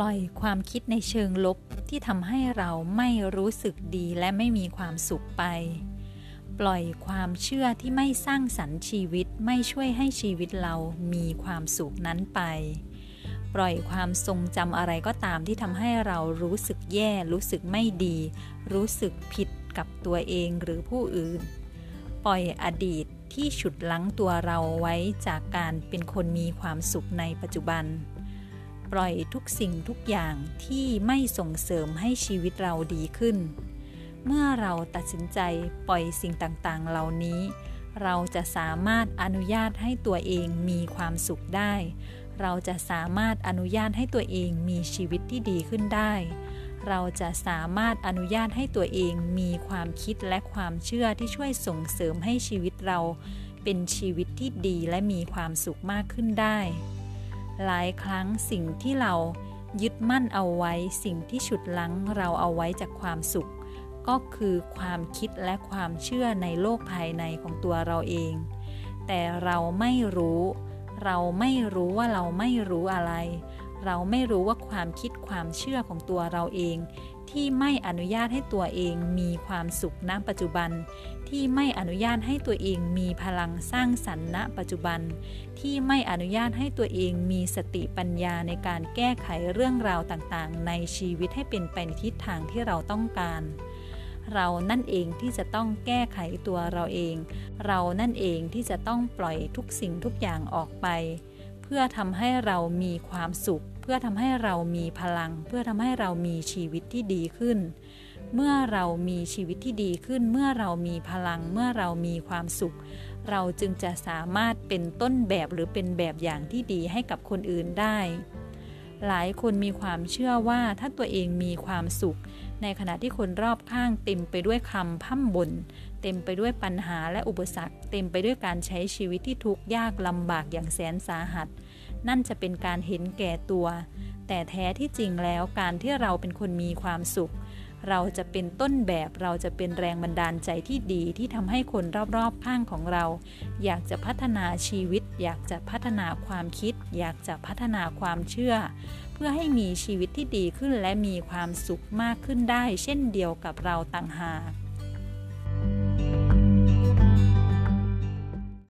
ล่อยความคิดในเชิงลบที่ทำให้เราไม่รู้สึกดีและไม่มีความสุขไป ปล่อยความเชื่อที่ไม่สร้างสรรค์ชีวิตไม่ช่วยให้ชีวิตเรามีความสุขนั้นไป ปล่อยความทรงจำอะไรก็ตามที่ทำให้เรารู้สึกแย่ รู้สึกไม่ดี รู้สึกผิดกับตัวเองหรือผู้อื่น ปล่อยอดีตที่ฉุดลั้งตัวเราไว้จากการเป็นคนมีความสุขในปัจจุบัน ปล่อยทุกสิ่งทุกอย่างที่ไม่ส่งเสริมให้ชีวิตเราดีขึ้น เมื่อเราตัดสินใจปล่อยสิ่งต่างๆ เหล่านี้ เราจะสามารถอนุญาตให้ตัวเองมีความสุขได้ เราจะสามารถอนุญาตให้ตัวเองมีชีวิตที่ดีขึ้นได้ เราจะสามารถอนุญาตให้ตัวเองมีความคิดและความเชื่อที่ช่วยส่งเสริมให้ชีวิตเรา เป็นชีวิตที่ดีและมีความสุขมากขึ้นได้ หลายครั้งสิ่งที่เรายึดมั่นเอาไว้สิ่งที่ฉุดลั้งเราเอาไว้จากความสุข ก็คือความคิดและความเชื่อในโลกภายในของตัวเราเอง แต่เราไม่รู้ เราไม่รู้ว่าเราไม่รู้อะไร เราไม่รู้ว่าความคิดความเชื่อของตัวเราเอง ที่ไม่อนุญาตให้ตัวเองมีความสุขณปัจจุบัน ที่ไม่อนุญาตให้ตัวเองมีพลังสร้างสรรค์ณปัจจุบัน ที่ไม่อนุญาตให้ตัวเองมีสติปัญญาในการแก้ไขเรื่องราวต่างๆ ในชีวิตให้เป็นไปในทิศทางที่เราต้องการเรานั่นเองที่จะต้องแก้ไขตัวเราเอง เรานั่นเองที่จะต้องปล่อยทุกสิ่งทุกอย่างออกไป เพื่อทำให้เรามีความสุข เพื่อทำให้เรามีพลัง เพื่อทำให้เรามีชีวิตที่ดีขึ้น เมื่อเรามีชีวิตที่ดีขึ้น เมื่อเรามีพลัง เมื่อเรามีความสุข เราจึงจะสามารถเป็นต้นแบบหรือเป็นแบบอย่างที่ดีให้กับคนอื่นได้ หลายคนมีความเชื่อว่าถ้าตัวเองมีความสุข ในขณะที่คนรอบข้างเต็มไปด้วยคำพั่มบน่นเต็มไปด้วยปัญหาและอุปสรรค เต็มไปด้วยการใช้ชีวิตที่ทุกข์ยากลำบากอย่างแสนสาหัส นั่นจะเป็นการเห็นแก่ตัว แต่แท้ที่จริงแล้วการที่เราเป็นคนมีความสุข เราจะเป็นต้นแบบเราจะเป็นแรงบันดาลใจที่ดีที่ทำให้คนรอบๆข้างของเรา อยากจะพัฒนาชีวิต อยากจะพัฒนาความคิด อยากจะพัฒนาความเชื่อ เพื่อให้มีชีวิตที่ดีขึ้นและมีความสุขมากขึ้นได้ เช่นเดียวกับเราต่างหาก